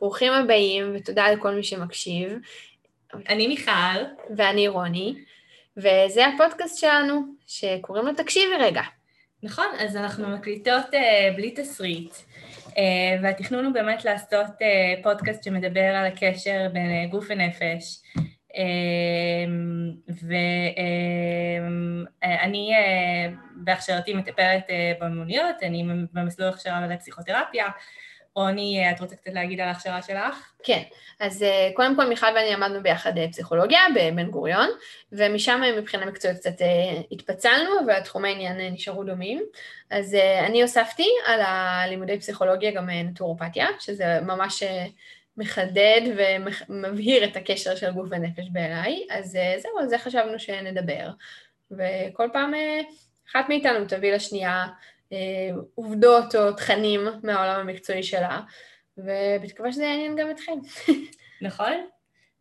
ברוכים הבאים ותודה לכל מי שמקשיב. אני מיכל. ואני רוני, וזה הפודקאסט שלנו, שקוראים לו תקשיבי רגע. נכון, אז אנחנו מקליטות uh, בלי תסריט, uh, והתכנון הוא באמת לעשות uh, פודקאסט שמדבר על הקשר בין uh, גוף ונפש. ואני בהכשרתי מטפלת באמנוניות, אני במסלול הכשרה לפסיכותרפיה, רוני, את רוצה קצת להגיד על ההכשרה שלך? כן, אז אה, קודם כל מיכל ואני למדנו ביחד אה, פסיכולוגיה בבן גוריון, ומשם אה, מבחינה מקצועית קצת התפצלנו, והתחומי העניין נשארו דומים. אז אני הוספתי על הלימודי פסיכולוגיה גם נטורופתיה, שזה ממש מחדד ומבהיר את הקשר של גוף ונפש בעיניי, אז זהו, על זה חשבנו שנדבר. וכל פעם אחת מאיתנו תביא לשנייה עובדות או תכנים מהעולם המקצועי שלה, ובתקווה שזה יעניין גם אתכם. נכון.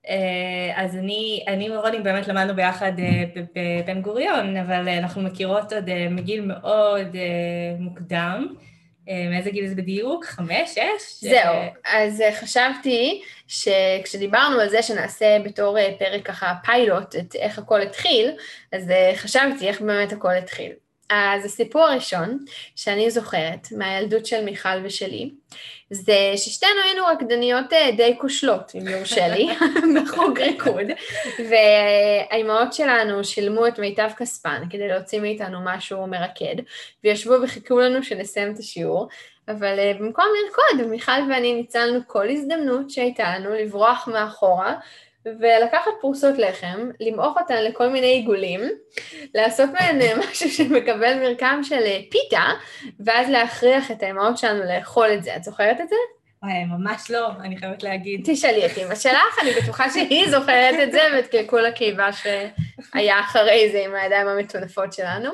אה, אז אני, אני ורוני באמת למדנו ביחד אה, בבן גוריון, אבל אנחנו מכירות עוד מגיל מאוד מוקדם. מאיזה גיל זה בדיוק? חמש, שש? זהו, אז חשבתי שכשדיברנו על זה שנעשה בתור פרק ככה פיילוט את איך הכל התחיל, אז חשבתי איך באמת הכל התחיל. אז הסיפור הראשון שאני זוכרת מהילדות של מיכל ושלי, זה ששתינו היינו רקדניות אה, די כושלות, אם יורשה לי, בחוג ריקוד, והאימהות שלנו שילמו את מיטב כספן כדי להוציא מאיתנו משהו מרקד, וישבו וחיכו לנו שנסיים את השיעור, אבל uh, במקום לרקוד, מיכל ואני ניצלנו כל הזדמנות שהייתה לנו לברוח מאחורה ולקחת פרוסות לחם, למעוך אותן לכל מיני עיגולים, לעשות מהן אה, משהו שמקבל מרקם של אה, פיתה, ואז להכריח את האמהות שלנו לאכול את זה. את זוכרת את זה? וואי, ממש לא, אני חייבת להגיד. תשאלי את אמא שלך, אני בטוחה שהיא זוכרת את זה, ואת קלקול הקיבה שהיה אחרי זה עם הידיים המטונפות שלנו.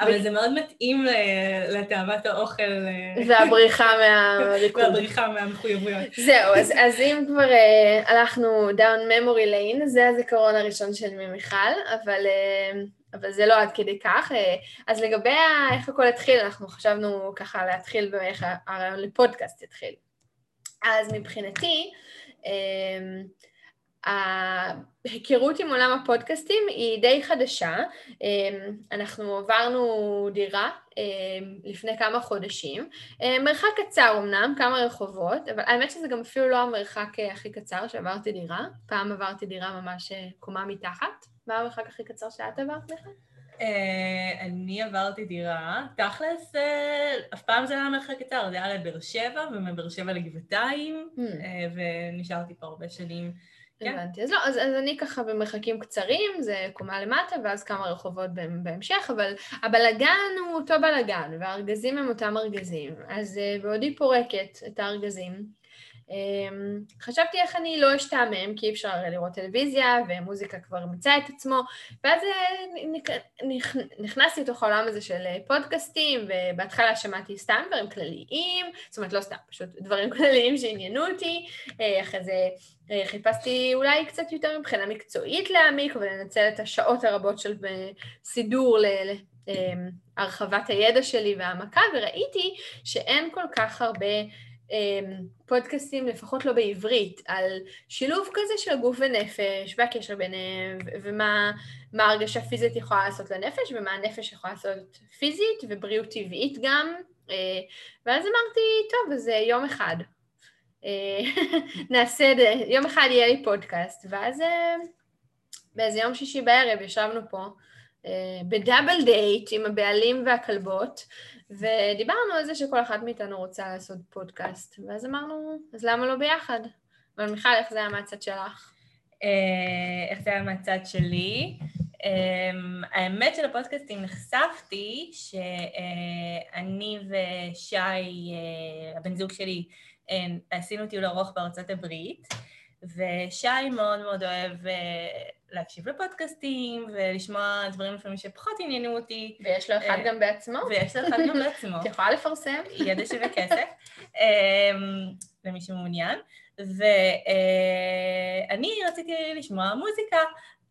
אבל זה מאוד מתאים לתאוות האוכל. אה, והבריחה מהריקוד. והבריחה מהמחויבויות. זהו, אז, אז אם כבר uh, הלכנו down memory lane, זה הזיכרון הראשון של מיכל, אבל... Uh, אבל זה לא עד כדי כך. אז לגבי איך הכל התחיל, אנחנו חשבנו ככה להתחיל באיך הרעיון לפודקאסט יתחיל. אז מבחינתי, ההיכרות עם עולם הפודקאסטים היא די חדשה. אמ, אנחנו עברנו דירה אמ, לפני כמה חודשים, מרחק קצר אמנם, כמה רחובות, אבל האמת שזה גם אפילו לא המרחק הכי קצר שעברתי דירה. פעם עברתי דירה ממש אה, קומה מתחת. מה המרחק הכי קצר שאת עברת לך? Uh, אני עברתי דירה, תכלס, uh, אף פעם זה לא היה מרחק קצר, זה היה לבאר שבע, ומבאר שבע לגבעתיים, mm. uh, ונשארתי פה הרבה שנים. כן. הבנתי. אז לא, אז, אז אני ככה במרחקים קצרים, זה קומה למטה, ואז כמה רחובות בהמשך, אבל הבלגן הוא אותו בלגן, והארגזים הם אותם ארגזים. אז בעודי פורקת את הארגזים, חשבתי איך אני לא אשתעמם, כי אי אפשר לראות טלוויזיה, ומוזיקה כבר מצאה את עצמו, ואז אה, נכנסתי לתוך העולם הזה של אה, פודקאסטים, ובהתחלה שמעתי סתם דברים כלליים, זאת אומרת לא סתם, פשוט דברים כלליים שעניינו אותי, אה, אחרי זה חיפשתי אולי קצת יותר מבחינה מקצועית להעמיק, ולנצל את השעות הרבות של סידור להרחבת הידע שלי והעמקה, וראיתי שאין כל כך הרבה אמ, פודקאסטים, לפחות לא בעברית, על שילוב כזה של גוף ונפש והקשר ביניהם, ומה הרגשה פיזית יכולה לעשות לנפש, ומה הנפש יכולה לעשות פיזית ובריאות טבעית גם. אה, ואז אמרתי, טוב, אז יום אחד. אה, נעשה, יום אחד יהיה לי פודקאסט, ואז אה, באיזה יום שישי בערב ישבנו פה בדאבל דייט עם הבעלים והכלבות, ודיברנו על זה שכל אחת מאיתנו רוצה לעשות פודקאסט, ואז אמרנו, אז למה לא ביחד? אבל מיכל, איך זה היה מהצד שלך? אה, איך זה היה מהצד שלי? אמ, האמת של הפודקאסטים נחשפתי שאני ושי, אה, הבן זוג שלי, אה, עשינו טיול ארוך בארצות הברית, ושי מאוד מאוד אוהב להקשיב לפודקאסטים ולשמוע דברים לפעמים שפחות עניינו אותי. ויש לו אחד אה, גם בעצמו. ויש לו אחד גם בעצמו. את יכולה לפרסם. ידע שווה כסף, אמ, למי שמעוניין. ואני רציתי לשמוע מוזיקה,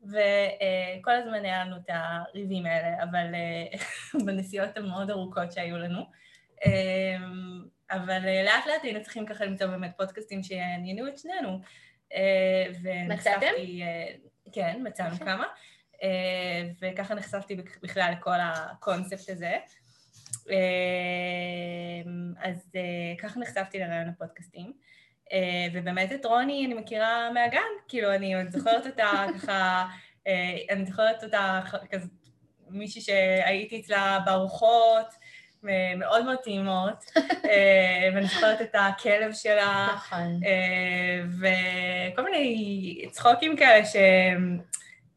וכל הזמן היה לנו את הריבים האלה, אבל אה, בנסיעות המאוד ארוכות שהיו לנו. אמ, אבל לאט לאט היינו צריכים ככה למצוא באמת פודקאסטים שיעניינו את שנינו. מצאתם? כן, מצאנו כמה. וככה נחשפתי בכלל לכל הקונספט הזה. אז ככה נחשפתי לרעיון הפודקאסטים. ובאמת את רוני אני מכירה מהגן, כאילו אני עוד זוכרת אותה ככה, אני זוכרת אותה כזה מישהי שהייתי אצלה בארוחות, מאוד מאוד טעימות, ואני זוכרת את הכלב שלה, נכון. וכל מיני צחוקים כאלה שהם...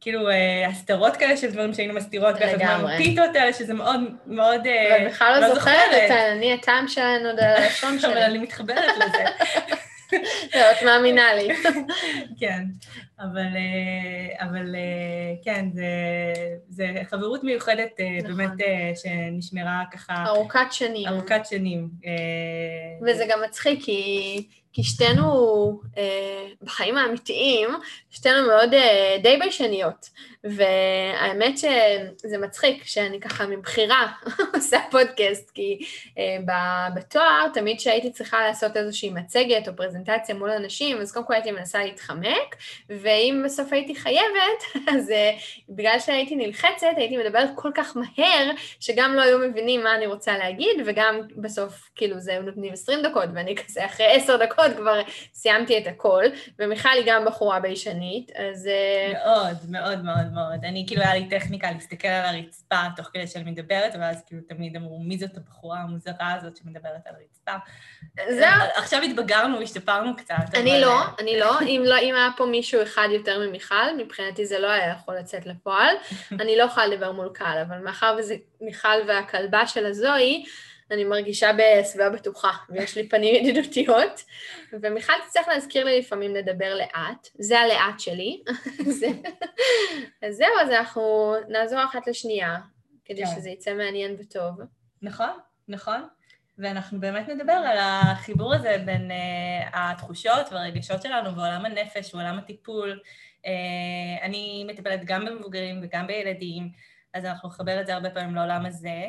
כאילו הסתרות כאלה של דברים שהיינו מסתירות, לגמרי. פיתות האלה, שזה מאוד, מאוד, אבל בכלל לא זוכרת, אני הטעם שלנו הלשון שלי. אבל אני מתחברת לזה. לא, את מאמינה לי. כן, אבל, אבל כן, זו חברות מיוחדת באמת שנשמרה ככה... ארוכת שנים. ארוכת שנים. וזה גם מצחיק, כי... כי שתינו, אה, בחיים האמיתיים, שתינו מאוד אה, די ביישניות. והאמת שזה מצחיק שאני ככה מבחירה עושה פודקאסט, כי אה, בתואר, תמיד כשהייתי צריכה לעשות איזושהי מצגת או פרזנטציה מול אנשים, אז קודם כל הייתי מנסה להתחמק, ואם בסוף הייתי חייבת, אז אה, בגלל שהייתי נלחצת, הייתי מדברת כל כך מהר, שגם לא היו מבינים מה אני רוצה להגיד, וגם בסוף, כאילו, זה נותנים 20 דקות, ואני כזה אחרי 10 דקות כבר סיימתי את הכל, ומיכל היא גם בחורה ביישנית, אז... אה, מאוד, מאוד, מאוד. מאוד. אני, כאילו, היה לי טכניקה להסתכל על הרצפה תוך כדי שאני מדברת, ואז כאילו תמיד אמרו, מי זאת הבחורה המוזרה הזאת שמדברת על הרצפה? זהו. עכשיו התבגרנו והשתפרנו קצת. אני לא, אני לא. אם לא, אם היה פה מישהו אחד יותר ממיכל, מבחינתי זה לא היה יכול לצאת לפועל. אני לא יכולה לדבר מול קהל, אבל מאחר וזה מיכל והכלבה של הזוהי, אני מרגישה בסביבה בטוחה, ויש לי פנים ידידותיות, ומיכל תצטרך להזכיר לי לפעמים לדבר לאט, זה הלאט שלי. אז זהו, אז אנחנו נעזור אחת לשנייה, כדי כן. שזה יצא מעניין וטוב. נכון, נכון. ואנחנו באמת נדבר על החיבור הזה בין uh, התחושות והרגשות שלנו ועולם הנפש ועולם הטיפול. Uh, אני מטפלת גם במבוגרים וגם בילדים, אז אנחנו נחבר את זה הרבה פעמים לעולם הזה.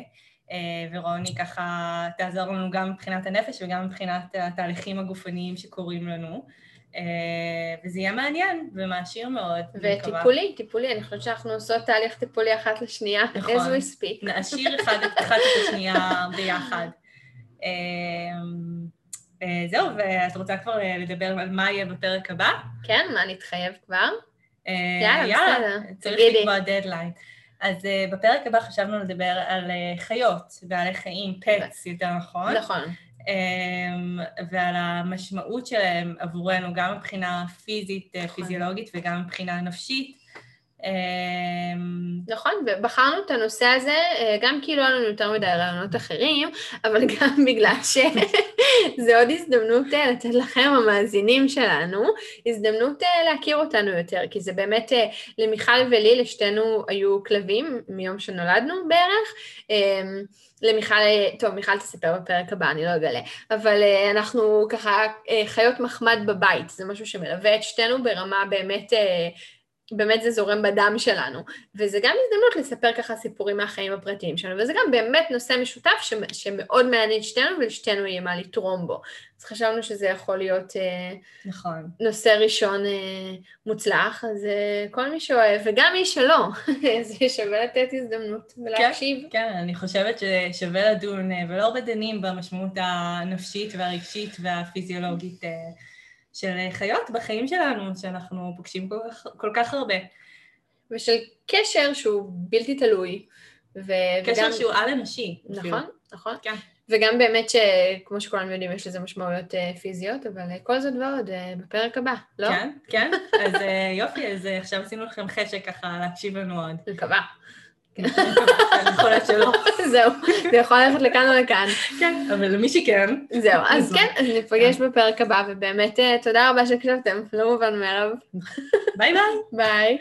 אה, ורוני ככה תעזור לנו גם מבחינת הנפש וגם מבחינת התהליכים הגופניים שקורים לנו. אה, וזה יהיה מעניין ומעשיר מאוד. וטיפולי, טיפולי, אני חושבת שאנחנו עושות תהליך טיפולי אחת לשנייה, נכון, as we speak. נעשיר אחד, אחד את השנייה ביחד. אה, זהו, ואת רוצה כבר לדבר על מה יהיה בפרק הבא? כן, מה נתחייב כבר? יאללה, בסדר. צריך לקבוע דדליין. אז uh, בפרק הבא חשבנו לדבר על uh, חיות, בעלי חיים, פטס, יותר נכון. נכון. Um, ועל המשמעות שלהם עבורנו, גם מבחינה פיזית, נכון. פיזיולוגית וגם מבחינה נפשית. אמ, נכון, ובחרנו את הנושא הזה, אה, גם כי לא היה לנו יותר מדי רעיונות אחרים, אבל גם בגלל שזה עוד הזדמנות אה, לתת לכם, המאזינים שלנו, הזדמנות אה, להכיר אותנו יותר, כי זה באמת, למיכל ולי, לשתינו היו כלבים מיום שנולדנו בערך. אמ, למיכל, טוב, מיכל תספר בפרק הבא, אני לא אגלה, אבל אנחנו ככה חיות מחמד בבית, זה משהו שמלווה את שתינו ברמה באמת באמת זה זורם בדם שלנו, וזה גם הזדמנות לספר ככה סיפורים מהחיים הפרטיים שלנו, וזה גם באמת נושא משותף ש... שמאוד מעניין שתינו ולשתינו יהיה מה לתרום בו. אז חשבנו שזה יכול להיות אה, נכון. נושא ראשון אה, מוצלח, אז אה, כל מי שאוהב, וגם מי שלא, אז שווה לתת הזדמנות ולהקשיב. כן, כן, אני חושבת ששווה לדון, ולא הרבה דנים במשמעות הנפשית והרגשית והפיזיולוגית. של חיות בחיים שלנו, שאנחנו פוגשים כל כך, כל כך הרבה. ושל קשר שהוא בלתי תלוי. ו- קשר וגם... שהוא על-אנושי. נכון, אפילו. נכון. כן. וגם באמת שכמו שכולם יודעים, יש לזה משמעויות uh, פיזיות, אבל uh, כל זאת ועוד uh, בפרק הבא, לא? כן, כן. אז יופי, אז עכשיו עשינו לכם חשק ככה להקשיב לנו עוד. מקווה. יכול להיות שלא. זהו, זה יכול ללכת לכאן או לכאן. כן, אבל למי שכן. זהו, אז כן, אז ניפגש בפרק הבא, ובאמת תודה רבה שהקשבתם, לא מובן מערב. ביי ביי. ביי.